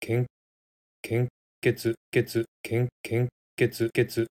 献血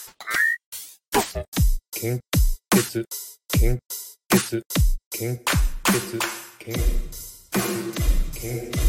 献血献血献血献血献血